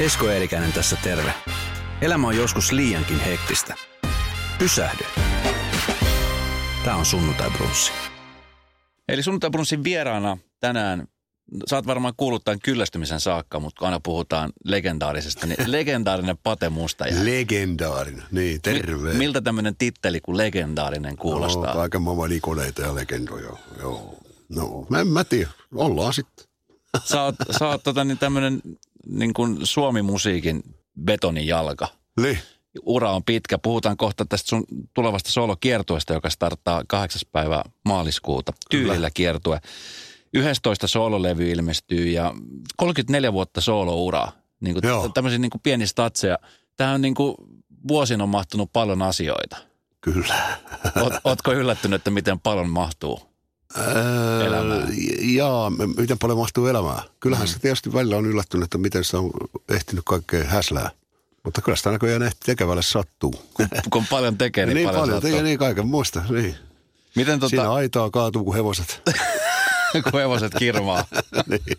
Esko Eerikäinen tässä terve. Elämä on joskus liiankin hektistä. Pysähdy. Tämä on Sunnuntai Brunssi. Eli Sunnuntai Brunssin vieraana tänään, saat varmaan kuullut tämän kyllästymisen saakka, mutta kun aina puhutaan legendaarisesta, niin legendaarinen Pate Mustaja. Legendaarinen, niin terve. Mi- miltä tämmöinen titteli kuin legendaarinen kuulostaa? No, kaiken maailman ikoneita ja legendoja, joo. No, mä en mä tiedä, ollaan sitten. Sä oot, sä oot tota, niin tämmöinen niin kuin Suomi-musiikin betonijalka. Niin. Ura on pitkä. Puhutaan kohta tästä sun tulevasta soolokiertueesta, joka starttaa 8. päivää maaliskuuta. Tyylillä kiertue. 11 soololevy ilmestyy ja 34 vuotta soolouraa. Niin kuin Joo. tämmöisiä niin kuin pieniä statseja. Tähän on niin kuin vuosina on mahtunut paljon asioita. Kyllä. Oot, ootko yllättynyt, että miten paljon mahtuu? Ää, Elämään. Jaa, m- miten paljon mahtuu elämään. Kyllähän mm. se tietysti välillä on yllättynyt, että miten se on ehtinyt kaikkea häslää. Mutta kyllä sitä näköjään ehti tekevälle sattuu. Kun paljon tekee, niin, niin paljon, paljon sattuu. tekee niin kaiken muista. Niin. Miten Tota... Siinä aitaa kaatuu kuin hevoset. kun hevoset kirmaa? niin.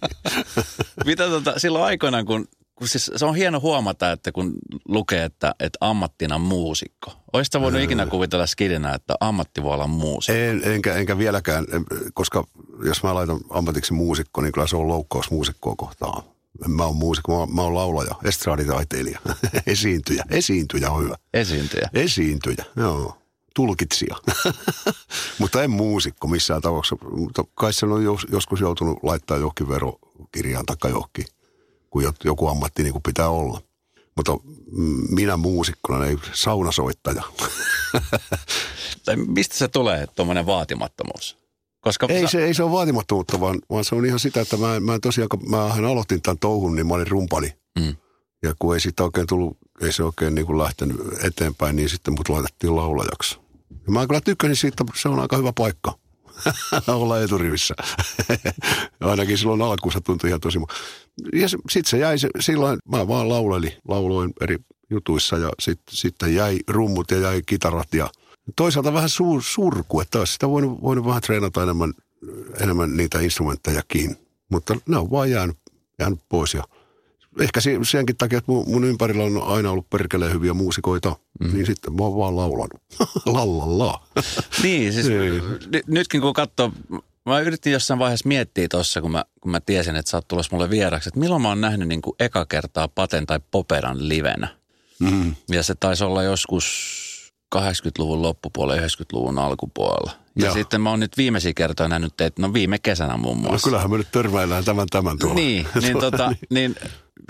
Mitä tota, silloin aikoinaan, kun, kun siis se on hieno huomata, että kun lukee, että, että ammattina muusikko. Olisitko voinut ikinä kuvitella skidinä, että ammatti voi olla muusikko? En, enkä, enkä vieläkään, koska jos mä laitan ammatiksi muusikko, niin kyllä se on loukkaus muusikkoa kohtaan. Mä oon muusikko, mä oon, mä oon laulaja, estraaditaiteilija, esiintyjä. Esiintyjä on hyvä. Esiintyjä. Esiintyjä, joo. Tulkitsija. Mutta en muusikko missään tapauksessa. Mutta kai sen on jos, joskus joutunut laittaa johonkin verokirjaan tai johonkin, jo- joku ammatti niin kuin pitää olla. Mutta minä muusikkona, ei saunasoittaja. Tai mistä se tulee, tuommoinen vaatimattomuus? Koska Ei sä- se, ei se ole vaatimattomuutta, vaan, vaan se on ihan sitä, että mä, mä tosiaan, kun mä aloitin tämän touhun, niin mä olin rumpali. Mm. Ja kun ei siitä oikein tullut, ei se oikein niin kuin lähtenyt eteenpäin, niin sitten mut laitettiin laulajaksi. Ja mä kyllä tykkäsin siitä, se on aika hyvä paikka olla eturivissä. Ainakin silloin alkuun se tuntui ihan tosi. Ja sitten se jäi se, silloin, mä vaan laulelin, lauloin eri jutuissa ja sitten sit jäi rummut ja jäi kitarat ja toisaalta vähän su, surku, että olisi sitä voinut, voinut vähän treenata enemmän, enemmän niitä instrumenttejakin. Mutta ne on vaan jäänyt, jäänyt pois ja ehkä se- senkin takia, että mun, mun ympärillä on aina ollut perkeleen hyviä muusikoita, mm. niin sitten mä oon vaan laulanut. Lallalla. Niin, siis Niin. n- nytkin kun katsoo, mä yritin jossain vaiheessa miettiä tuossa, kun mä, kun mä tiesin, että sä oot tulossa mulle vieraksi, että milloin mä oon nähnyt niin kuin eka kertaa Paten tai Poperan livenä. Mm. Ja se taisi olla joskus 80-luvun loppupuolella, 90-luvun alkupuolella. Ja Joo. sitten mä oon nyt viimeisiä kertoja nähnyt teitä, no viime kesänä muun No muassa. kyllähän me nyt törmäillään tämän tämän tuolla. Niin, niin, tota, niin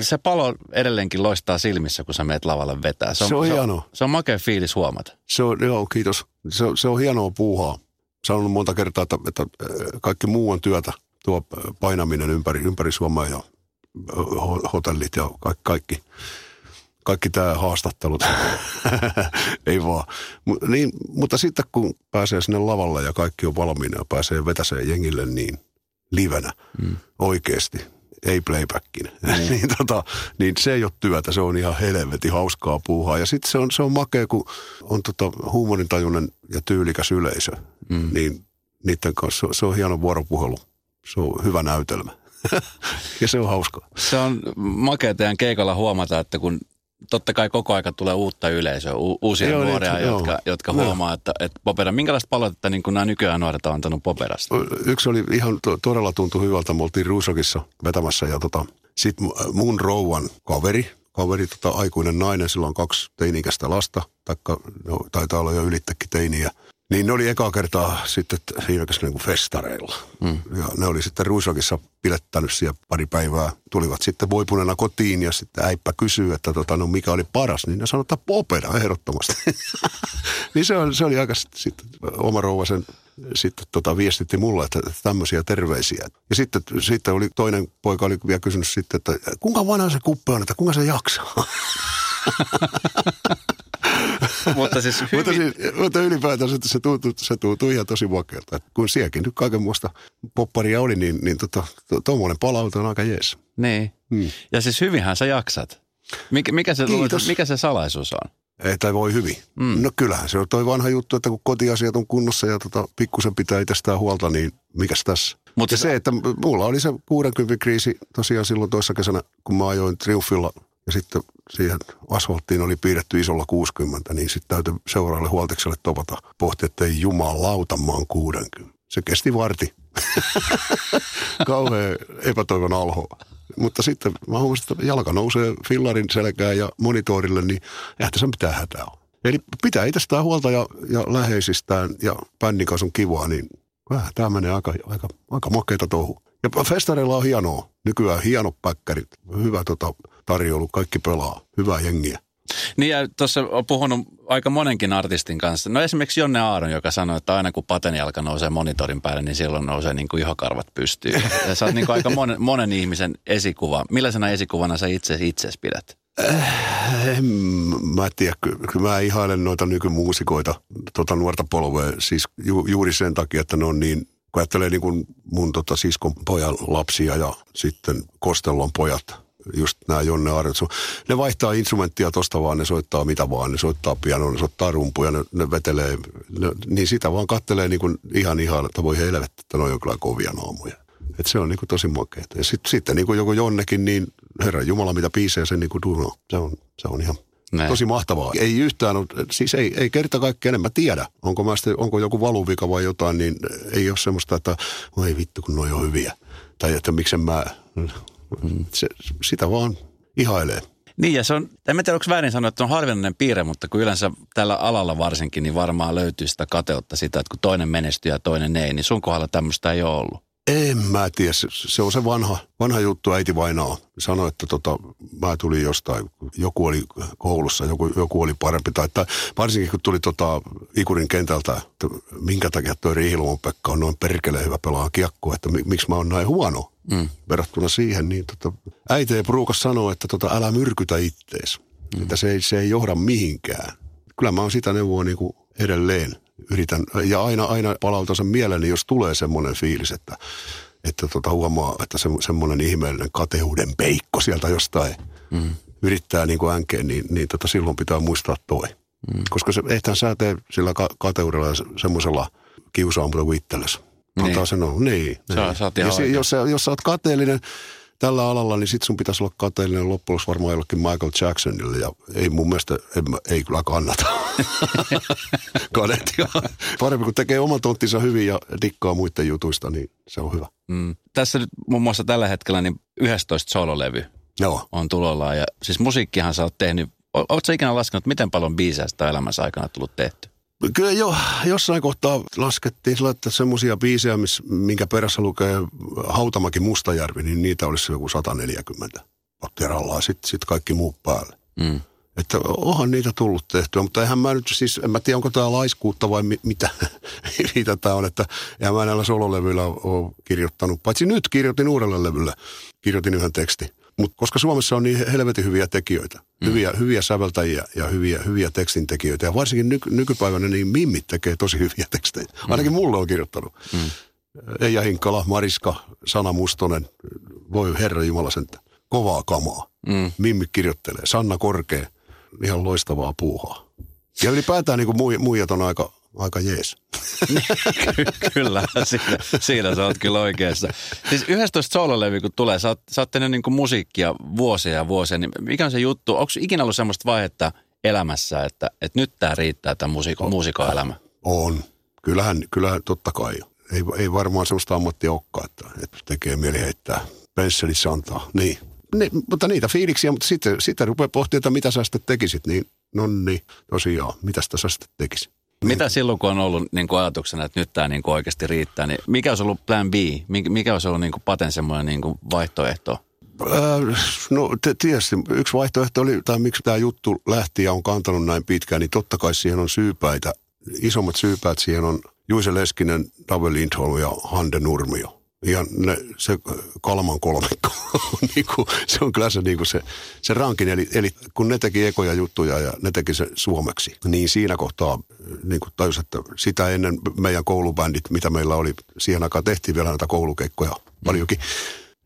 se palo edelleenkin loistaa silmissä, kun sä meet lavalle vetää. Se on se on, hienoa. se on makea fiilis huomata. Se on, joo, kiitos. Se, on- se on hienoa puuhaa. Sanonut monta kertaa, että, että äh, kaikki muu on työtä. Tuo äh, painaminen ympäri, ympäri Suomea ja äh, ho- hotellit ja kaikki, kaikki, kaikki tämä haastattelut. Ei vaan. Niin, mutta sitten kun pääsee sinne lavalle ja kaikki on valmiina ja pääsee vetäseen jengille niin livenä mm. oikeasti, ei playbackin, niin, tota, niin se ei ole työtä, se on ihan helvetin hauskaa puuhaa. Ja sitten se on, se on makea, kun on tota huumorintajuinen ja tyylikäs yleisö, mm. niin niiden kanssa se, se on hieno vuoropuhelu. Se on hyvä näytelmä. ja se on hauskaa. Se on makea teidän keikalla huomata, että kun totta kai koko aika tulee uutta yleisöä, u- uusia Joo, nuoria, niitä, jotka, joo. jotka huomaa, että, että popera, minkälaista palautetta niin kuin nämä nykyään nuoret on antanut poperasta? Yksi oli ihan to, todella tuntui hyvältä. Me oltiin Ruusokissa vetämässä ja tota, sitten mun rouvan kaveri, kaveri tota, aikuinen nainen, sillä on kaksi teini-ikäistä lasta, taikka no, taitaa olla jo ylittäkin teiniä. Niin ne oli eka kertaa sitten siinä niin festareilla. Mm. Ja ne oli sitten Ruusokissa pilettänyt siellä pari päivää. Tulivat sitten voipuneena kotiin ja sitten äippä kysyy, että tota, no mikä oli paras. Niin ne sanoi, että popera ehdottomasti. niin se oli, se oli aika sitten sit, oma rouva sen sitten tota viestitti mulle, että tämmöisiä terveisiä. Ja sitten, sitten oli toinen poika oli vielä kysynyt sitten, että kuinka vanha se kuppe on, että kuinka se jaksaa? mutta siis hyvin... mutta, siis, mutta ylipäätään se, se, tuntuu, se tuntuu ihan tosi vakealta. Kun sielläkin nyt kaikenmoista popparia oli, niin, niin tota, tuommoinen to, palaute on aika jees. Niin. Hmm. Ja siis hyvinhän sä jaksat. Mikä, mikä, se, Kiitos. mikä se salaisuus on? Ei, tai voi hyvin. Mm. No kyllähän se on toi vanha juttu, että kun kotiasiat on kunnossa ja tota, pikkusen pitää itsestään huolta, niin mikäs tässä? Mutta se, että mulla oli se 60 kriisi tosiaan silloin toissa kesänä, kun mä ajoin Triumfilla ja sitten siihen asfalttiin oli piirretty isolla 60, niin sitten täytyy seuraavalle huoltekselle topata pohtia, että ei jumalauta, mä oon 60. Se kesti varti. Kauhean epätoivon alho. Mutta sitten mä huomasin, että jalka nousee fillarin selkään ja monitorille, niin eihän tässä mitään hätää ole. Eli pitää itsestään huolta ja, ja läheisistään ja pännikasun kivaa, niin vähän tämä menee aika, aika, aika makeita touhu. Ja festareilla on hienoa. Nykyään hieno päkkärit, hyvä tota, tarjoulu, kaikki pelaa, hyvää jengiä. Niin ja tuossa on puhunut aika monenkin artistin kanssa. No esimerkiksi Jonne Aaron, joka sanoi, että aina kun patenijalka nousee monitorin päälle, niin silloin nousee niin kuin ihokarvat pystyyn. Ja sä oot niin kuin aika monen, monen ihmisen esikuva. Millaisena esikuvana sä itse itse pidät? Äh, en mä tiedä, kyllä mä ihailen noita nykymuusikoita, tota nuorta polvea, siis ju, juuri sen takia, että ne on niin, kun ajattelee niin kuin mun tota siskon pojan lapsia ja sitten Kostellon pojat, just nämä Jonne Arjot. Ne vaihtaa instrumenttia tosta vaan, ne soittaa mitä vaan, ne soittaa pianoa, ne soittaa rumpuja, ne, ne vetelee, ne, niin sitä vaan kattelee niin kuin ihan ihan, että voi helvetti, että ne on kyllä kovia naamuja. Et se on niin kuin tosi makeeta. Ja sit, sitten niin kuin joku Jonnekin, niin Herra Jumala, mitä biisejä se niin kuin duunoo. Se on, se on ihan näin. Tosi mahtavaa. Ei yhtään, siis ei, ei kerta kaikkea enemmän tiedä, onko, mä sitten, onko joku valuvika vai jotain, niin ei ole semmoista, että ei vittu kun noi on hyviä. Tai että miksen mä. Se, sitä vaan ihailee. Niin ja se on, en tiedä onko väärin sanoa, että on harvinainen piirre, mutta kun yleensä tällä alalla varsinkin, niin varmaan löytyy sitä kateutta sitä, että kun toinen menestyy ja toinen ei, niin sun kohdalla tämmöistä ei ole ollut. En mä tiedä, se, on se vanha, vanha juttu äiti vainaa. Sanoi, että tota, mä tulin jostain, joku oli koulussa, joku, joku oli parempi. Tai että varsinkin kun tuli tota, Ikurin kentältä, että minkä takia toi Riihilumon Pekka on noin perkeleen hyvä pelaa kiekkoa, että miksi mä oon näin huono mm. verrattuna siihen. Niin tota, äiti ei pruukas sanoa, että tota, älä myrkytä ittees, mm. että se ei, se ei johda mihinkään. Kyllä mä oon sitä neuvoa niin kuin edelleen yritän, ja aina, aina palautan sen mieleni, jos tulee semmoinen fiilis, että, että tota huomaa, että se, semmoinen ihmeellinen kateuden peikko sieltä jostain mm. yrittää niin kuin änkeen, niin, niin tota silloin pitää muistaa toi. Mm. Koska se, eihän sä tee sillä ka- kateudella ja semmoisella kiusaamulla kuin itsellesi. Niin. Sanoa, niin. niin. Sä, sä ja jos, jos sä oot kateellinen, tällä alalla, niin sit sun pitäisi olla kateellinen loppujen varmaan jollekin Michael Jacksonille. Ja ei mun mielestä, ei, ei kyllä kannata kadetia. Parempi kun tekee oman tonttinsa hyvin ja dikkaa muiden jutuista, niin se on hyvä. Mm. Tässä nyt muun muassa tällä hetkellä niin 11 sololevy Joo. on tulollaan. Ja siis musiikkihan sä oot tehnyt, ootko ikinä laskenut, miten paljon biisejä sitä elämänsä aikana tullut tehty? Kyllä jo, jossain kohtaa laskettiin sillä, että semmoisia biisejä, miss, minkä perässä lukee Hautamäki Mustajärvi, niin niitä olisi joku 140 kerrallaan, sitten sit kaikki muut päälle. Mm. Että onhan niitä tullut tehtyä, mutta eihän mä nyt siis, en mä tiedä onko tämä laiskuutta vai mi, mitä, mitä tämä on, että eihän mä näillä sololevyillä ole kirjoittanut, paitsi nyt kirjoitin uudelle levylle, kirjoitin yhden tekstin. Mutta koska Suomessa on niin helvetin hyviä tekijöitä, mm. hyviä, hyviä säveltäjiä ja hyviä, hyviä tekstintekijöitä, ja varsinkin nyky, nykypäivänä niin mimmit tekee tosi hyviä tekstejä. Mm. Ainakin mulle on kirjoittanut. Mm. Eija Hinkkala, Mariska, Sana Mustonen, voi herra Jumala sen, kovaa kamaa. Mm. Mimmi kirjoittelee, Sanna Korkea, ihan loistavaa puuhaa. Ja ylipäätään niin muijat on aika, aika jees. kyllä, siinä, siinä sä oot kyllä oikeassa. Siis 11 soololevy kun tulee, sä oot, sä oot tehnyt niin musiikkia vuosia ja vuosia, niin mikä on se juttu? Onko ikinä ollut semmoista vaihetta elämässä, että, että nyt tämä riittää tämä musiikko, muusikkoelämä? On. Kyllähän, kyllähän totta kai. Ei, ei varmaan semmoista ammattia olekaan, että, että tekee mieli heittää pensselissä antaa. Niin. Ni, mutta niitä fiiliksiä, mutta sitten, sitten rupeaa pohtimaan, että mitä sä sitten tekisit, niin no niin, tosiaan, mitä sä sitten tekisit. Mitä silloin, kun on ollut niin kuin ajatuksena, että nyt tämä niin kuin oikeasti riittää, niin mikä olisi ollut plan B? Mikä olisi ollut niin kuin paten semmoinen niin kuin vaihtoehto? Äh, no tietysti yksi vaihtoehto oli, tai miksi tämä juttu lähti ja on kantanut näin pitkään, niin totta kai siihen on syypäitä. Isommat syypäät siihen on Juise Leskinen, Dave Lindholm ja Hande Nurmio. Ihan ne, se Kalman kolmikko, niin kuin, se on kyllä se, niin kuin se, se rankin. Eli, eli, kun ne teki ekoja juttuja ja ne teki se suomeksi, niin siinä kohtaa niin kuin tajus, että sitä ennen meidän koulubändit, mitä meillä oli, siihen aikaan tehtiin vielä näitä koulukeikkoja paljonkin,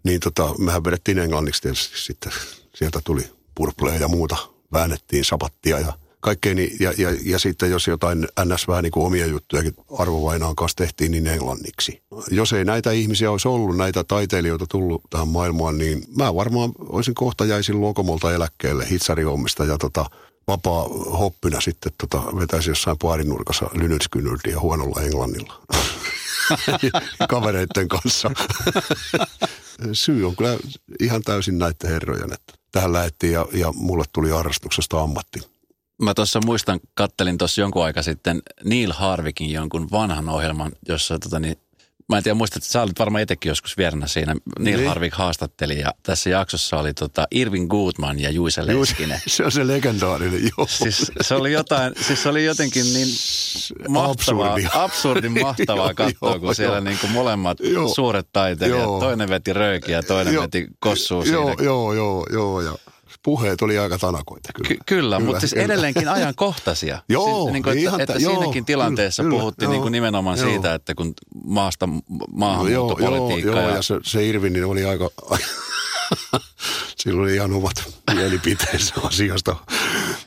niin tota, mehän vedettiin englanniksi tietysti sitten. Sieltä tuli purpleja ja muuta, väännettiin sapattia ja kaikkea, niin, ja, ja, ja, sitten jos jotain ns. vähän niin kuin omia juttujakin arvovainaan kanssa tehtiin, niin englanniksi. Jos ei näitä ihmisiä olisi ollut, näitä taiteilijoita tullut tähän maailmaan, niin mä varmaan olisin kohta jäisin Lokomolta eläkkeelle hitsarihommista ja tota, vapaa hoppina sitten tota, vetäisi jossain nurkassa lynytskynyltiä huonolla englannilla. kavereiden kanssa. Syy on kyllä ihan täysin näiden herrojen, että tähän lähettiin ja, ja mulle tuli harrastuksesta ammatti. Mä tuossa muistan, kattelin tuossa jonkun aika sitten Neil Harvikin jonkun vanhan ohjelman, jossa tota, niin, Mä en tiedä, muistat, että sä olit varmaan itsekin joskus vieränä siinä. Neil niin. Harvik haastatteli ja tässä jaksossa oli tota Irvin Goodman ja Juise Leskinen. se on se legendaarinen, joo. Siis se oli jotain, siis se oli jotenkin niin mahtavaa, absurdi, absurdin mahtavaa katsoa, joo, kun joo. siellä niin kuin molemmat joo. suuret taiteilijat, joo. toinen veti röökiä ja toinen joo. veti kossua joo, siinä. Joo, joo, joo, joo puheet oli aika tanakoita. Kyllä, Ky- kyllä, kyllä mutta siis kyllä. edelleenkin ajankohtaisia. joo, siis, niin kuin, että, että joo, siinäkin tilanteessa kyllä, puhuttiin joo, niin kuin nimenomaan joo. siitä, että kun maasta maahanmuuttopolitiikka. Joo, joo, ja, ja se, se Irvin niin oli aika... Sillä oli ihan omat mielipiteensä asiasta.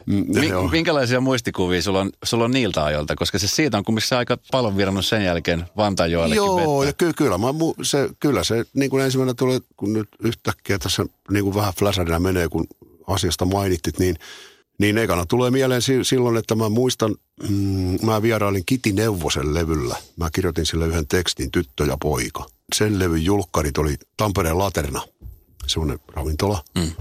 Mm, Mi- minkälaisia muistikuvia sulla on, sulla on niiltä ajoilta? Koska se siitä on kumminkin aika paljon virannut sen jälkeen Vantajoellekin Joo, vettä. ja ky- kyllä, mä, se, kyllä se niin kuin ensimmäinen tuli, kun nyt yhtäkkiä tässä niin kuin vähän flasherina menee, kun asiasta mainittit, niin, niin ekana tulee mieleen silloin, että mä muistan, mm, mä vierailin Kiti Neuvosen levyllä. Mä kirjoitin sille yhden tekstin, Tyttö ja poika. Sen levyn julkkarit oli Tampereen Laterna, semmoinen ravintola. Mm.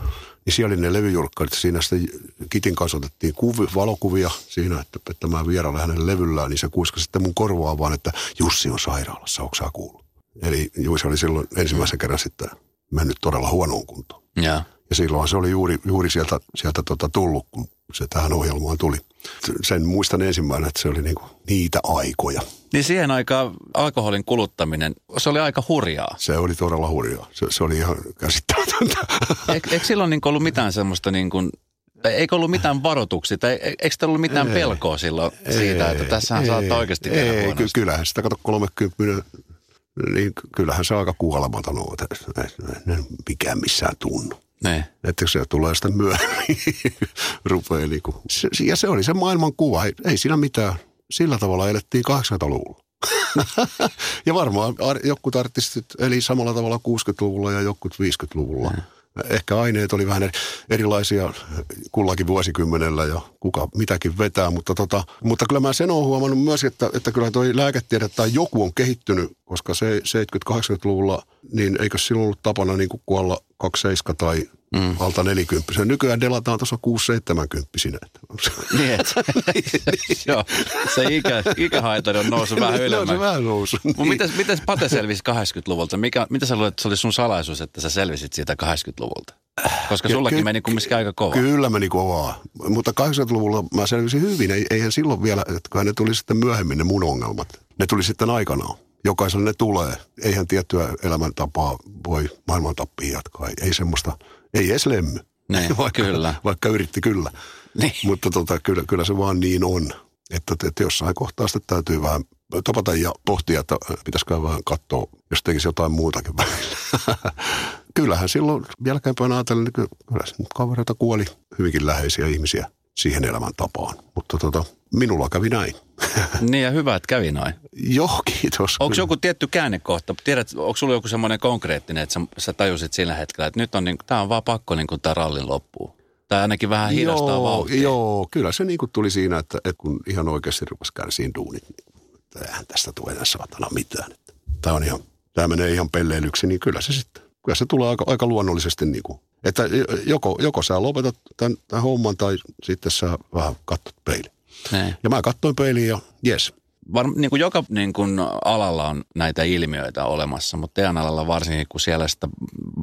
Niin siellä oli ne levyjulkkarit. Siinä sitten Kitin kanssa otettiin kuvi, valokuvia siinä, että, että mä vierailen hänen levyllään. Niin se kuiskasi sitten mun korvaan vaan, että Jussi on sairaalassa, onko sä kuullut? Eli Jussi oli silloin ensimmäisen kerran sitten mennyt todella huonoon kuntoon. Ja, ja silloin se oli juuri, juuri sieltä, sieltä tota tullut, kun se tähän ohjelmaan tuli. Sen muistan ensimmäinen, että se oli niinku niitä aikoja. Niin siihen aikaan alkoholin kuluttaminen, se oli aika hurjaa. Se oli todella hurjaa. Se, se oli ihan käsittämätöntä. Eikö, eikö silloin niin ollut mitään semmoista niin kuin, eikö ollut mitään varoituksia tai e- eikö ollut mitään ei, pelkoa silloin ei, siitä, että tässähän saattaa oikeasti tehdä ei, ky- kyllähän sitä kato 30, niin kyllähän se aika kuolematon on, että mikään missään tunnu. Ne. Että se tulee sitten myöhemmin, rupeaa niin kuin. Se, ja se oli se maailman kuva, ei, ei siinä mitään. Sillä tavalla elettiin 80-luvulla. ja varmaan jotkut artistit eli samalla tavalla 60-luvulla ja jotkut 50-luvulla. Ne ehkä aineet oli vähän erilaisia kullakin vuosikymmenellä ja kuka mitäkin vetää, mutta, tota, mutta kyllä mä sen olen huomannut myös, että, että kyllä toi lääketiede tai joku on kehittynyt, koska se 70-80-luvulla, niin eikö silloin ollut tapana niin kuin kuolla 27 tai mm. alta 40. Nykyään delataan tuossa 6-70 Niin, et, joo, se ikä, ikähaitari on noussut vähän ylemmäs. No, se vähän noussut. Niin. Mites, mites Pate selvisi 80-luvulta? Mikä, mitä sä luulet, että se oli sun salaisuus, että sä selvisit siitä 80-luvulta? Koska sullakin ky- meni kumminkin aika kovaa. Kyllä meni kovaa. Mutta 80-luvulla mä selvisin hyvin. Eihän silloin vielä, että ne tuli sitten myöhemmin ne mun ongelmat. Ne tuli sitten aikanaan. Jokaisella ne tulee. Eihän tiettyä elämäntapaa voi maailman tappiin jatkaa. Ei semmoista, ei edes lemmy. Niin, vaikka, kyllä. Vaikka yritti kyllä. Niin. Mutta tota, kyllä, kyllä se vaan niin on. Että, että jossain kohtaa sitten täytyy vähän topata ja pohtia, että pitäisikö vähän katsoa, jos tekisi jotain muutakin välillä. Kyllähän silloin jälkeenpäin ajatellen, niin kyllä kavereita kuoli hyvinkin läheisiä ihmisiä siihen elämäntapaan. Mutta tota, minulla kävi näin. niin ja hyvä, että kävi näin. Joo, kiitos. Onko joku tietty käännekohta? Tiedät, onko sulla joku semmoinen konkreettinen, että sä, sä tajusit sillä hetkellä, että nyt on niin, tämä on vaan pakko niin kuin tämä rallin loppuu? Tai ainakin vähän hidastaa joo, vauhtia. Joo, kyllä se niin kuin tuli siinä, että, että kun ihan oikeasti rupesi kärsiin duunit, niin eihän tästä tule enää saatana mitään. Tämä, on ihan, tämä menee ihan pelleilyksi, niin kyllä se sitten, kyllä se tulee aika, aika luonnollisesti niin kuin, että joko, joko sä lopetat tämän, tämän homman tai sitten sä vähän katsot peiliin. Ja mä katsoin peiliin ja jes, var, niin kuin joka niin kuin alalla on näitä ilmiöitä olemassa, mutta teidän alalla varsinkin, kun siellä sitä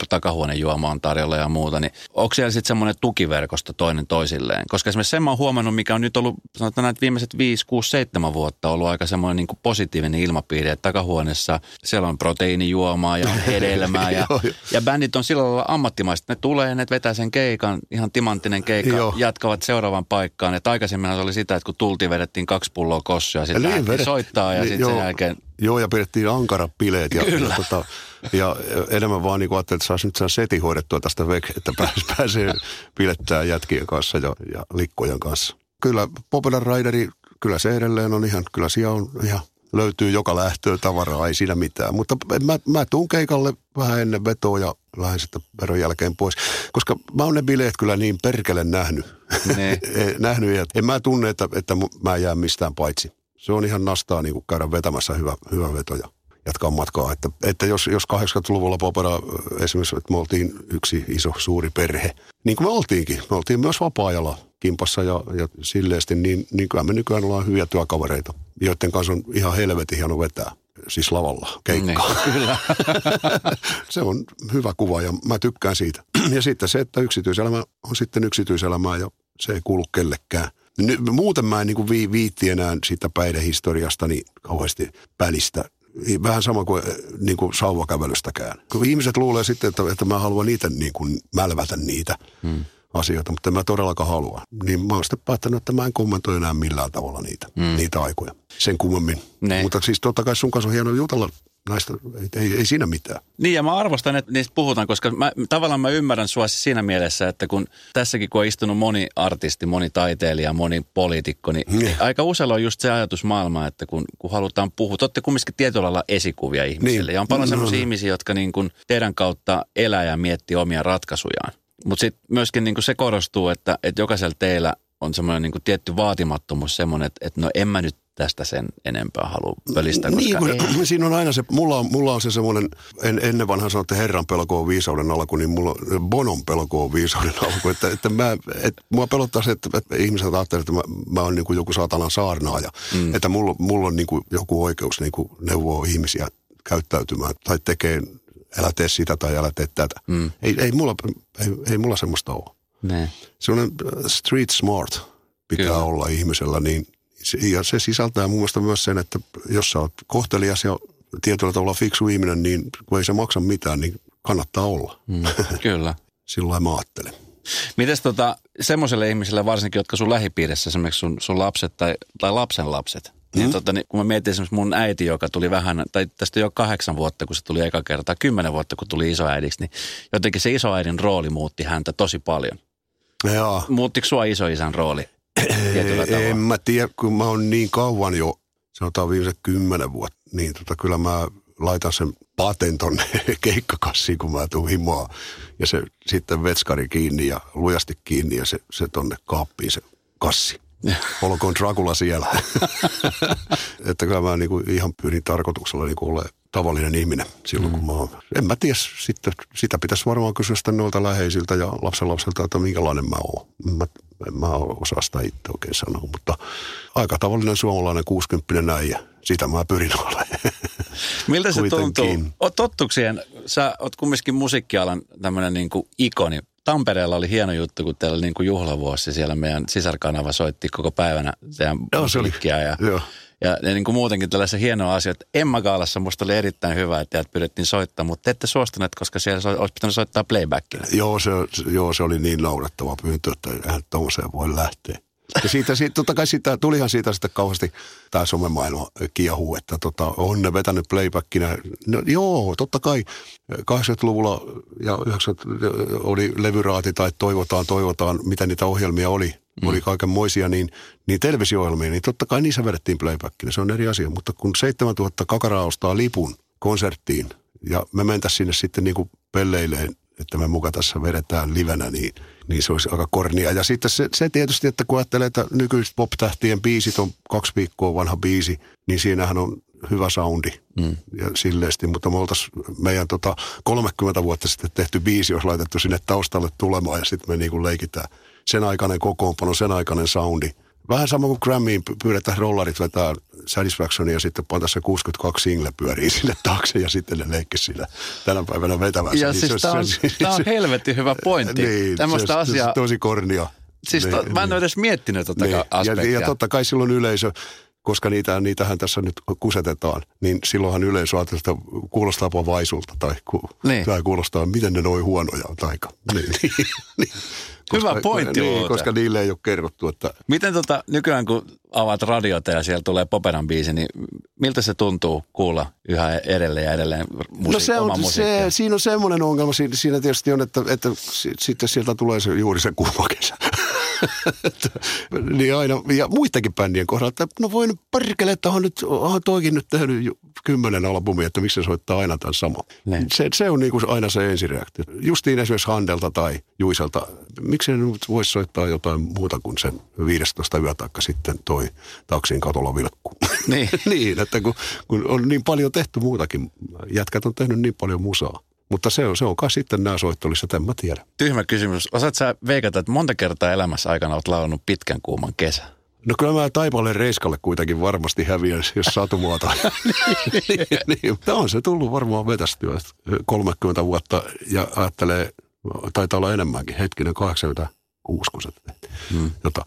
takahuonejuomaa on tarjolla ja muuta, niin onko siellä sitten semmoinen tukiverkosto toinen toisilleen? Koska esimerkiksi sen mä oon huomannut, mikä on nyt ollut, sanotaan näitä viimeiset 5, 6, 7 vuotta ollut aika semmoinen niin kuin positiivinen ilmapiiri, että takahuoneessa siellä on proteiinijuomaa ja hedelmää ja, ja bändit on sillä lailla ammattimaiset. Ne tulee, ne vetää sen keikan, ihan timanttinen keikka, Joo. jatkavat seuraavan paikkaan. Että aikaisemmin se oli sitä, että kun tultiin, vedettiin kaksi pulloa kossuja, sitten vedet, soittaa ja niin, sitten sen jälkeen... Joo, ja pidettiin ankara bileet ja, ja, tota, ja enemmän vaan niin ajattelin, että saisi nyt seti hoidettua tästä vek, että pääsee, pääsee pilettää jätkien kanssa ja, ja likkojen kanssa. Kyllä Popular Rideri, kyllä se edelleen on ihan, kyllä siellä on ihan löytyy joka lähtöä tavaraa, ei siinä mitään. Mutta mä, mä tuun keikalle vähän ennen vetoa ja lähden sitten veron jälkeen pois. Koska mä oon ne bileet kyllä niin perkele nähnyt. Ne. nähnyt, että en mä tunne, että, että mä jään mistään paitsi. Se on ihan nastaa niin kuin käydä vetämässä hyvä, hyvä veto ja jatkaa matkaa. Että, että jos, jos 80-luvulla Popera esimerkiksi, että me oltiin yksi iso suuri perhe, niin kuin me oltiinkin. Me oltiin myös vapaa-ajalla kimpassa ja, ja silleesti, niin, niin kyllä me nykyään ollaan hyviä työkavereita, joiden kanssa on ihan helvetin hieno vetää. Siis lavalla, keikkaa. Niin, kyllä. se on hyvä kuva ja mä tykkään siitä. ja sitten se, että yksityiselämä on sitten yksityiselämää ja se ei kuulu kellekään. Nyt, muuten mä en niin kuin viitti enää siitä päihdehistoriasta niin kauheasti välistä vähän sama kuin, niin kuin sauvakävelystäkään. Kun ihmiset luulee sitten, että, että mä haluan niitä niin kuin mälvätä niitä hmm. asioita, mutta en mä todellakaan halua. Niin mä oon sitten päättänyt, että mä en kommentoi enää millään tavalla niitä, hmm. niitä aikoja. Sen kummemmin. Ne. Mutta siis totta kai sun kanssa on hieno jutella näistä, ei, ei siinä mitään. Niin ja mä arvostan, että niistä puhutaan, koska mä, tavallaan mä ymmärrän sua siis siinä mielessä, että kun tässäkin kun on istunut moni artisti, moni taiteilija, moni poliitikko, niin mm. aika usein on just se ajatusmaailma, että kun, kun halutaan puhua, te olette kumminkin tietyllä lailla esikuvia ihmisille. Niin. Ja on paljon mm. sellaisia mm. ihmisiä, jotka niin kuin teidän kautta elää ja miettii omia ratkaisujaan. Mutta sitten myöskin niin kuin se korostuu, että, että jokaisella teillä on semmoinen niin kuin tietty vaatimattomuus semmoinen, että, että no en mä nyt tästä sen enempää halua pölistä, koska niin, ei. Siinä on aina se, mulla on, mulla on se semmoinen, en, ennen vanhan sanottu herran pelko on viisauden alku, niin mulla on bonon pelko on viisauden alku. Että, että mä, et, mua pelottaa se, että, että ihmiset ajattelevat, että mä, mä oon niin kuin joku saatanan saarnaaja. Mm. Että mulla, mulla on niin kuin joku oikeus niin kuin neuvoa ihmisiä käyttäytymään tai tekee, älä tee sitä tai älä tee tätä. Mm. Ei, ei, mulla, ei, ei mulla semmoista ole. Ne. Sellainen street smart pitää Kyllä. olla ihmisellä, niin ja se sisältää muun muassa myös sen, että jos sä oot kohtelias ja tietyllä tavalla fiksu ihminen, niin kun ei se maksa mitään, niin kannattaa olla. Mm, kyllä. Sillä mä ajattelen. Mites tota, semmoiselle ihmiselle varsinkin, jotka sun lähipiirissä, esimerkiksi sun, sun lapset tai, tai lapsen lapset, niin, mm. tota, niin kun mä mietin esimerkiksi mun äiti, joka tuli vähän, tai tästä jo kahdeksan vuotta, kun se tuli eka kertaa, kymmenen vuotta, kun tuli isoäidiksi, niin jotenkin se isoäidin rooli muutti häntä tosi paljon. Joo. Muuttiko sua isoisän rooli? En mä tiedä, kun mä oon niin kauan jo, sanotaan viimeiset kymmenen vuotta, niin tota, kyllä mä laitan sen paten tonne keikkakassiin, kun mä tuun himoa. Ja se sitten vetskari kiinni ja lujasti kiinni ja se, se tonne kaappiin se kassi. Olkoon Dracula siellä. että kyllä mä niinku ihan pyrin tarkoituksella niinku ole tavallinen ihminen silloin, mm. kun mä oon. En mä tiedä, sitten, sitä pitäisi varmaan kysyä sitten noilta läheisiltä ja lapsenlapselta, että minkälainen mä oon. Mä, en mä osaa sitä itse oikein sanoa, mutta aika tavallinen suomalainen 60 näijä. Sitä mä pyrin olemaan. Miltä se tuntuu? Oot tottuksien, sä oot kumminkin musiikkialan tämmöinen niin kuin ikoni. Tampereella oli hieno juttu, kun teillä oli niin kuin juhlavuosi. Siellä meidän sisarkanava soitti koko päivänä teidän Joo, musiikkia. Ja, joo. Ja, ja niin kuin muutenkin tällaisia hienoja asioita. Emma Gaalassa musta oli erittäin hyvä, että teidät pyydettiin soittaa, mutta te ette suostuneet, koska siellä olisi pitänyt soittaa playbackina. Joo, se, joo, se oli niin naurettava pyyntö, että eihän tuollaiseen voi lähteä. Ja siitä, siitä, totta kai siitä, tulihan siitä sitten kauheasti tämä somemaailma kiehuu, että tota, on ne vetänyt playbackina. No, joo, totta kai 80-luvulla ja 90 oli levyraati tai toivotaan, toivotaan, mitä niitä ohjelmia oli. Mm. Oli kaikenmoisia, niin, niin televisio-ohjelmia, niin totta kai niissä vedettiin playbackina, se on eri asia. Mutta kun 7000 kakaraa ostaa lipun konserttiin ja me mentäisiin sinne sitten niin kuin pelleileen että me muka tässä vedetään livenä, niin, niin se olisi aika kornia. Ja sitten se, se tietysti, että kun ajattelee, että nykyiset pop-tähtien biisit on kaksi viikkoa vanha biisi, niin siinähän on hyvä soundi mm. ja silleesti, mutta me oltaisiin meidän tota 30 vuotta sitten tehty biisi, jos laitettu sinne taustalle tulemaan ja sitten me niin kuin leikitään sen aikainen kokoonpano, sen aikainen soundi, Vähän sama kuin Grammyin pyydetään rollarit vetää Satisfaction ja sitten pantaa se 62 single pyörii sinne taakse ja sitten ne leikki siinä tänä päivänä vetämässä. Ja niin siis tämä on, tämä on helvetti hyvä pointti. Niin, Tämmöistä se, asiaa... se tosi kornia. Siis niin, to, mä en niin. ole edes miettinyt tuota niin. aspektia. Ja, ja totta kai silloin yleisö, koska niitä, niitähän tässä nyt kusetetaan, niin silloinhan yleisö ajattelee, että kuulostaapa vaisulta tai, ku, niin. tai kuulostaa, miten ne noin huonoja on taika. Niin, niin, niin. Koska, Hyvä pointti niin, koska niille ei ole kerrottu. Että... Miten tota, nykyään kun avaat radiota ja siellä tulee Poperan biisi, niin miltä se tuntuu kuulla yhä edelleen ja edelleen musiik- no se on, se, siinä on semmoinen ongelma, siinä, siinä tietysti on, että, että sitten sieltä tulee se, juuri se kuuma kesä. niin aina, ja muidenkin bändien kohdalla, että no voin perkele, että on nyt, on toikin nyt tehnyt kymmenen albumia, että miksi se soittaa aina tämän sama. Niin. Se, se on niin kuin aina se ensireaktio. Justiin esimerkiksi Handelta tai Juiselta, miksi ne nyt voisi soittaa jotain muuta kuin sen 15 yötaikka sitten toi taksin katolla vilkku. Niin. niin, että kun, kun, on niin paljon tehty muutakin, jätkät on tehnyt niin paljon musaa. Mutta se on, se on kai sitten nämä soittolistat, en mä tiedä. Tyhmä kysymys. Osaat sä veikata, että monta kertaa elämässä aikana olet laulanut pitkän kuuman kesä? No kyllä mä Taipalle Reiskalle kuitenkin varmasti häviän, jos satumuota. niin, niin, Tämä on se tullut varmaan vetästyä 30 vuotta ja ajattelee, taitaa olla enemmänkin, hetkinen 86, kun se. Hmm. Jota,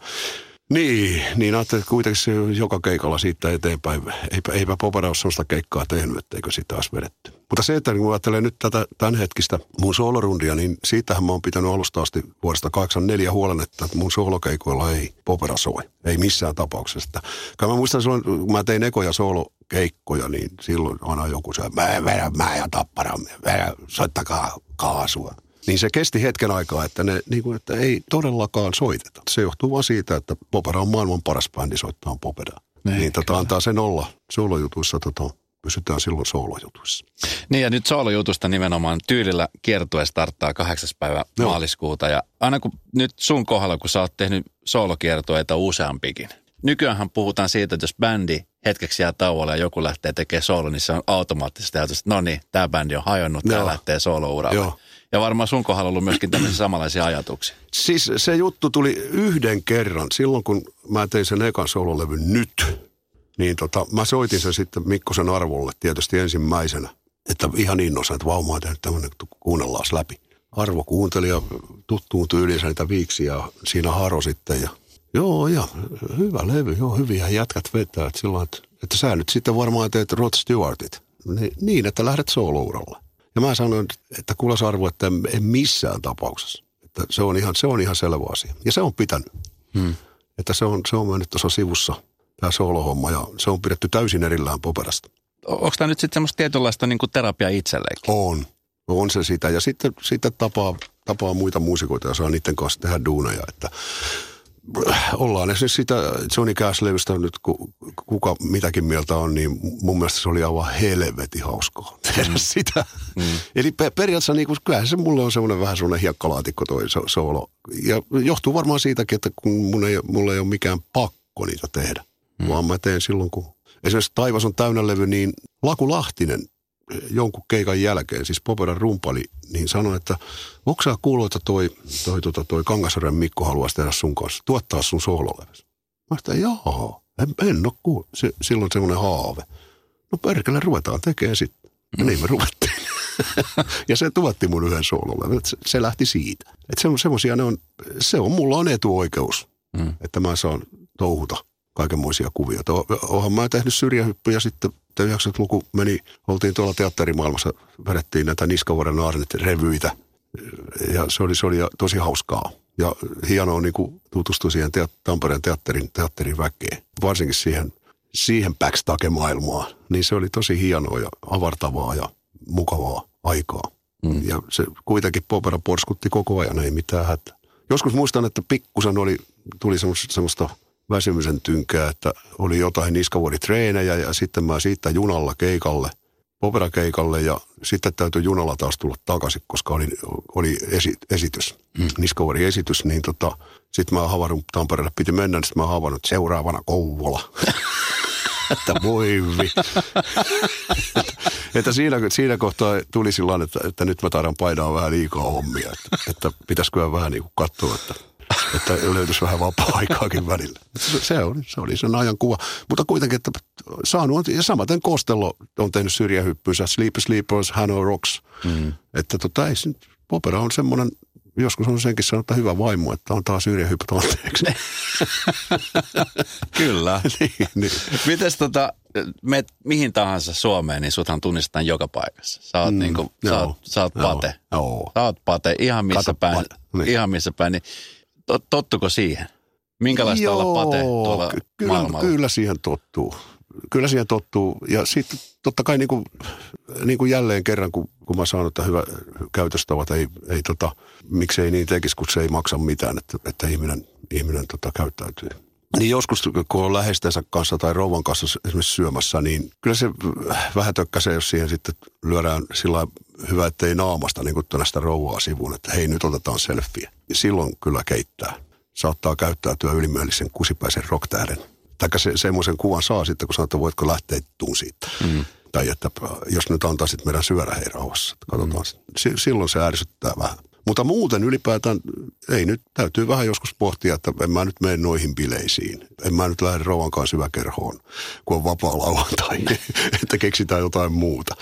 niin, niin ajattelin, että kuitenkin se joka keikalla siitä eteenpäin. Eipä, eipä Popera ole sellaista keikkaa tehnyt, etteikö sitä olisi vedetty. Mutta se, että kun ajattelee nyt tätä tämänhetkistä mun soolorundia, niin siitähän mä oon pitänyt alusta asti vuodesta 84 huolen, että mun soolokeikoilla ei Popera soi. Ei missään tapauksessa. Kyllä mä muistan silloin, kun mä tein ekoja soolokeikkoja, niin silloin aina joku se, mä vedän, mä ja tappara, vedän, soittakaa kaasua. Niin se kesti hetken aikaa, että, ne, niin kuin, että ei todellakaan soiteta. Se johtuu vain siitä, että Popera on maailman paras bändi soittaa Popedaa. Niin, niin tota, antaa sen olla soolojutuissa, tota, pysytään silloin soolojutuissa. Niin ja nyt soolojutusta nimenomaan tyylillä kiertue starttaa 8. päivä Joo. maaliskuuta. Ja aina kun nyt sun kohdalla, kun sä oot tehnyt soolokiertueita useampikin. Nykyään puhutaan siitä, että jos bändi hetkeksi jää tauolle ja joku lähtee tekemään soolo, niin se on automaattisesti ajatus, että no niin, tämä bändi on hajonnut, tämä lähtee soolouralle. Ja varmaan sun kohdalla ollut myöskin tämmöisiä samanlaisia ajatuksia. Siis se juttu tuli yhden kerran. Silloin kun mä tein sen ekan sololevyn nyt, niin tota, mä soitin sen sitten Mikkosen arvolle tietysti ensimmäisenä. Että ihan innossa, että vau, mä oon tehnyt tämmöinen, kuunnellaan läpi. Arvo kuunteli ja tuttuun tyyliin niitä viiksiä siinä haro sitten ja Joo, ja hyvä levy, joo, hyviä jätkät vetää. Että silloin, että, että sä nyt sitten varmaan teet Rod Stewartit. Niin, niin että lähdet soolouralle. Ja mä sanoin, että kuulas arvo, että en missään tapauksessa. Että se on ihan, se on ihan selvä asia. Ja se on pitänyt. Hmm. Että se on, se on mennyt tuossa sivussa, tämä soolohomma, ja se on pidetty täysin erillään poperasta. Onko tämä nyt sitten semmoista tietynlaista niin terapia itselleenkin? On. On se sitä. Ja sitten, sitten tapaa, tapaa muita muusikoita ja saa niiden kanssa tehdä duuneja. Että ollaan esimerkiksi sitä Johnny Cash-levystä nyt, kuka mitäkin mieltä on, niin mun mielestä se oli aivan helvetin hauskaa tehdä mm. sitä. Mm. Eli periaatteessa niin kuin, kyllähän se mulle on semmoinen vähän semmoinen hiekkalaatikko toi soolo. Ja johtuu varmaan siitäkin, että kun mun ei, mulla ei ole mikään pakko niitä tehdä, mm. vaan mä teen silloin, kun esimerkiksi Taivas on täynnä levy, niin Laku Lahtinen jonkun keikan jälkeen, siis Poperan rumpali, niin sanoi, että onko sä kuullut, että toi, toi, toi, toi Kangasarjan Mikko haluaisi tehdä sun kanssa, tuottaa sun soololeves. Mä että joo, en, en ole kuullut. Se, silloin semmoinen haave. No perkele, ruvetaan tekemään sitten. Ja niin me ruvettiin. ja se tuotti mun yhden soololle. Se, se lähti siitä. Että se, semmosia ne on, se on, mulla on etuoikeus, mm. että mä saan touhuta kaikenmoisia kuvioita. Oonhan mä tehnyt syrjähyppyjä sitten 90-luku meni, oltiin tuolla teatterimaailmassa, vedettiin näitä Niskavuoren Naarnet revyitä. Ja se oli, se oli tosi hauskaa. Ja hienoa niin kuin tutustui siihen teat, Tampereen teatterin, teatterin väkeen. Varsinkin siihen, siihen backstage-maailmaan. Niin se oli tosi hienoa ja avartavaa ja mukavaa aikaa. Mm. Ja se kuitenkin Popera porskutti koko ajan, ei mitään hätää. Joskus muistan, että pikkusen oli, tuli semmoista, semmoista väsymisen tynkää, että oli jotain niskavuoritreenejä ja sitten mä siitä junalla keikalle, operakeikalle ja sitten täytyy junalla taas tulla takaisin, koska oli, oli esi, esitys, mm. niskavuori esitys, niin tota, sitten mä havainnut Tampereelle, piti mennä, niin sitten mä havainnut seuraavana Kouvola. että voi vi. että, että siinä, siinä kohtaa tuli sillä että, että nyt mä taidan painaa vähän liikaa hommia, että, että pitäisikö vähän niin kuin katsoa, että että löytyisi vähän vapaa-aikaakin välillä. Se, oli, se oli sen ajan kuva. Mutta kuitenkin, että saanut, ja samaten Kostello on tehnyt syrjähyppynsä, Sleepy Sleepers, Hanoi Rocks. Mm. Että tota, ei, opera on semmoinen, joskus on senkin sanottu, että hyvä vaimo, että on taas syrjähyppyt anteeksi. Kyllä. niin, niin. Mites tota, meet mihin tahansa Suomeen, niin suthan tunnistetaan joka paikassa. Sä oot, mm, niinku, sä joo, oot, sä oot joo, pate. joo. Sä oot pate ihan missä Kato päin. niin. Ihan missä päin. Niin, tottuko siihen? Minkälaista Joo, olla pate tuolla ky- kyllä, maailmalla? Kyllä siihen tottuu. Kyllä siihen tottuu. Ja sitten totta kai niin kuin, niin kuin jälleen kerran, kun, kun mä sanon, että hyvä käytöstavat ei, ei tota, miksei niin tekisi, kun se ei maksa mitään, että, että ihminen, ihminen tota, käyttäytyy. Niin joskus, kun on läheistensä kanssa tai rouvan kanssa esimerkiksi syömässä, niin kyllä se vähän tökkäsee, jos siihen sitten lyödään sillä hyvä, ettei naamasta niin kuin sitä rouvaa sivuun, että hei nyt otetaan selfie. Ja silloin kyllä keittää. Saattaa käyttäytyä ylimielisen kusipäisen rocktähden. Tai se, semmoisen kuvan saa sitten, kun sanoo, että voitko lähteä tuun siitä. Mm. Tai että jos nyt antaisit meidän syödä hei rauhassa. Katsotaan. Mm. Si- silloin se ärsyttää vähän. Mutta muuten ylipäätään ei nyt, täytyy vähän joskus pohtia, että en mä nyt mene noihin bileisiin. En mä nyt lähde rouvan kanssa syväkerhoon, kun on vapaa lauantai, että keksitään jotain muuta.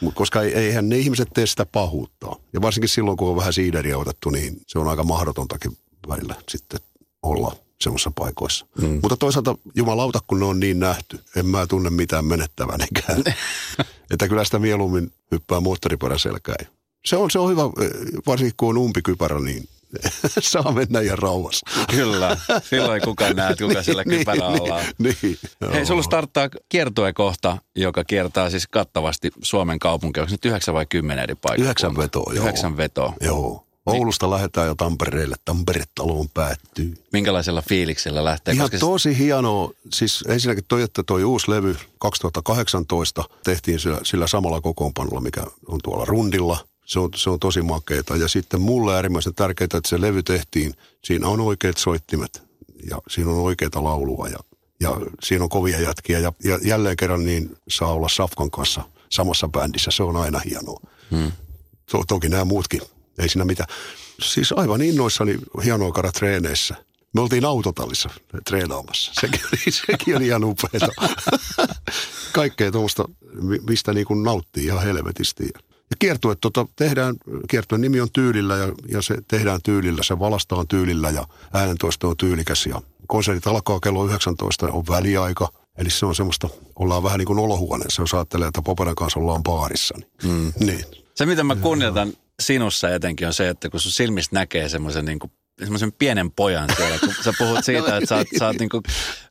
Mut koska ei- eihän ne ihmiset tee sitä pahuutta. Ja varsinkin silloin, kun on vähän siideriä otettu, niin se on aika mahdotontakin välillä sitten olla semmoisissa paikoissa. Mm. Mutta toisaalta jumalauta, kun ne on niin nähty, en mä tunne mitään menettävänikään. että kyllä sitä mieluummin hyppää moottoripyörän selkään. Se on, se on hyvä, varsinkin kun on umpikypärä, niin saa mennä ihan rauhassa. Kyllä. Silloin ei kukaan näe, että kuka siellä kypärä alla on. Niin, niin, Hei, sulla starttaa kiertue kohta, joka kiertää siis kattavasti Suomen kaupunkia. Onko nyt yhdeksän vai kymmenen eri paikkaa? Yhdeksän vetoa, joo. Yhdeksän vetoa. Joo. Oulusta lähdetään jo Tampereelle. Tampere-taloon päättyy. Minkälaisella fiiliksellä lähtee? Ihan Koska siis- tosi hienoa. Siis ensinnäkin toi, että toi uusi levy 2018 tehtiin sillä, sillä samalla kokoonpanolla, mikä on tuolla rundilla. Se on, se on tosi makeeta. Ja sitten mulle äärimmäisen tärkeää, että se levy tehtiin. Siinä on oikeat soittimet ja siinä on oikeita laulua ja, ja siinä on kovia jätkiä. Ja, ja jälleen kerran niin saa olla Safkan kanssa samassa bändissä. Se on aina hienoa. Hmm. To, toki nämä muutkin, ei siinä mitään. Siis aivan innoissani hienoa käydä treeneissä. Me oltiin autotallissa treenaamassa. Sekin oli, sekin oli ihan upeeta. Kaikkea tuommoista, mi- mistä niin kuin nauttii ihan helvetisti. Ja kiertue tota, tehdään, kiertueen nimi on tyylillä ja, ja se tehdään tyylillä, se valastaan tyylillä ja äänentoisto on tyylikäs. Ja konsertit alkaa kello 19, on väliaika. Eli se on semmoista, ollaan vähän niin kuin olohuoneessa, jos ajattelee, että Poperan kanssa ollaan baarissa. Niin, mm. niin. Se, mitä mä kunnioitan sinussa etenkin, on se, että kun sun silmistä näkee semmoisen niin kuin semmoisen pienen pojan siellä, kun sä puhut siitä, että sä oot, sä oot niin kuin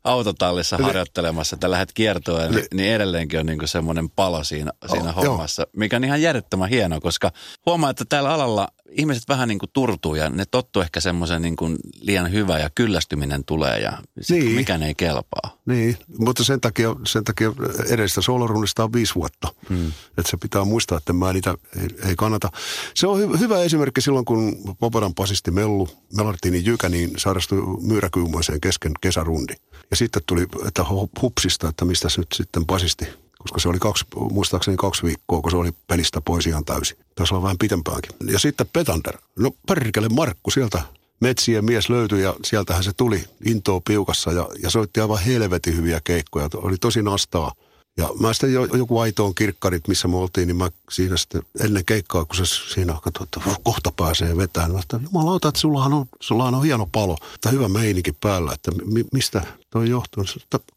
autotallissa harjoittelemassa, että lähdet kiertoon, niin, niin edelleenkin on niin kuin semmoinen palo siinä, siinä joo. hommassa, mikä on ihan järjettömän hieno, koska huomaa, että tällä alalla ihmiset vähän niin kuin turtuu ja ne tottuu ehkä semmoisen niin kuin liian hyvä ja kyllästyminen tulee ja Niin. mikään ei kelpaa. Niin, mutta sen takia, sen takia edellistä soolorundista on viisi vuotta. Hmm. Että se pitää muistaa, että mä niitä ei, ei kannata. Se on hy, hyvä esimerkki silloin, kun Poperan pasisti Mellu, Melartini Jykä, niin sairastui myyräkyymoiseen kesken kesärundi. Ja sitten tuli, että hu- hupsista, että mistä nyt sitten pasisti. Koska se oli kaksi, muistaakseni kaksi viikkoa, kun se oli pelistä pois ihan täysin. Taisi olla vähän pitempäänkin. Ja sitten Petander. No perkele Markku sieltä metsien mies löytyi ja sieltähän se tuli intoa piukassa ja, ja soitti aivan helvetin hyviä keikkoja. Oli tosi nastaa. Ja mä sitten jo, joku aitoon kirkkarit, missä me oltiin, niin mä siinä sitten ennen keikkaa, kun se siinä katsoin, että "Huh, kohta pääsee vetämään. Mä sanoin, jumalauta, että sullahan on, sullahan on hieno palo, että hyvä meininki päällä, että mi, mistä toi johtuu.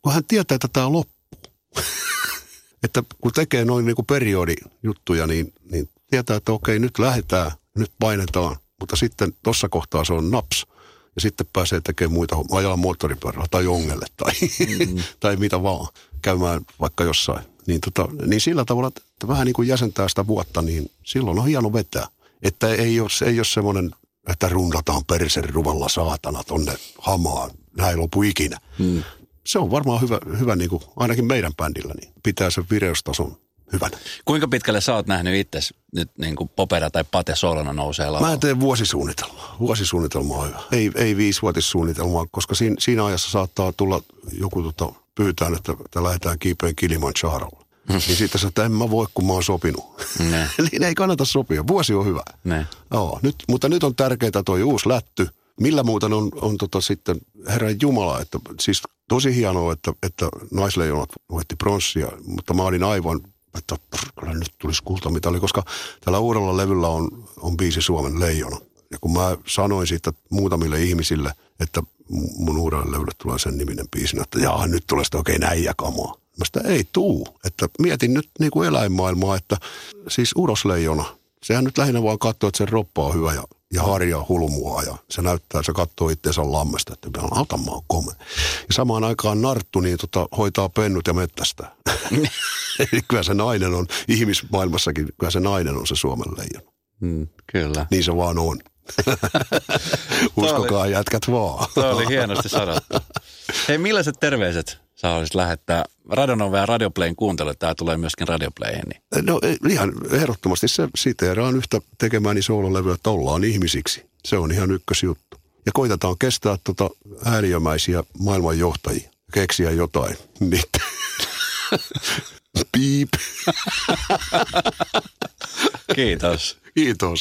Kun hän tietää, että tämä loppuu. että kun tekee noin niin kuin periodijuttuja, niin, niin tietää, että okei, nyt lähdetään, nyt painetaan, mutta sitten tuossa kohtaa se on naps. Ja sitten pääsee tekemään muita hommia, ajaa moottoripyörällä tai ongelle tai, mm. tai mitä vaan, käymään vaikka jossain. Niin, tota, niin sillä tavalla, että vähän niin kuin jäsentää sitä vuotta, niin silloin on hieno vetää. Että ei ole, ei ole semmoinen, että rundataan perseruvalla saatana tonne hamaan. Näin lopu ikinä. Mm. Se on varmaan hyvä, hyvä niin kuin, ainakin meidän bändillä, niin pitää sen vireystason hyvänä. Kuinka pitkälle sä oot nähnyt itse nyt niin kuin popera tai pate solona nousee Mä lavalle? en tee vuosisuunnitelmaa. Vuosisuunnitelma on hyvä. Ei, ei viisivuotissuunnitelmaa, koska siinä, siinä ajassa saattaa tulla joku tota, pyytää, että, että lähdetään kiipeen Kilimanjarolle. niin sitten sä, että en mä voi, kun mä oon sopinut. Niin ei kannata sopia. Vuosi on hyvä. Ne. Joo, nyt, mutta nyt on tärkeää toi uusi lätty. Millä muuten on, on tota sitten, Herran Jumala, että siis tosi hienoa, että, että naisleijonat voitti pronssia, mutta mä olin aivan, että kyllä nyt tulisi kultamitali, koska tällä uudella levyllä on, on biisi Suomen leijona. Ja kun mä sanoin siitä muutamille ihmisille, että mun uudelle levylle tulee sen niminen biisi, että jaa, nyt tulee sitä oikein äijäkamoa. Mä sitä ei tuu. Että mietin nyt niin kuin eläinmaailmaa, että siis urosleijona, sehän nyt lähinnä vaan katsoo, että se roppa on hyvä ja, ja harja hulmua ja se näyttää, se katsoo itseensä lammesta, että auta mä oon kome. Ja samaan aikaan narttu niin tota, hoitaa pennut ja mettästä. Eli kyllä se nainen on, ihmismaailmassakin, kyllä se nainen on se Suomen leijona. Mm, kyllä. Niin se vaan on. Uskokaa oli, jätkät vaan. Tuo oli hienosti sanottu. Hei, millaiset terveiset sä haluaisit lähettää Radionova ja Radioplayn kuuntelu, tämä tulee myöskin Radioplayhin. Niin. No ihan ehdottomasti se siteeraan yhtä tekemääni soololevyä, että ollaan ihmisiksi. Se on ihan ykkösjuttu. Ja koitetaan kestää tota ääriömäisiä maailmanjohtajia, keksiä jotain. Niin. Piip. Kiitos. Kiitos.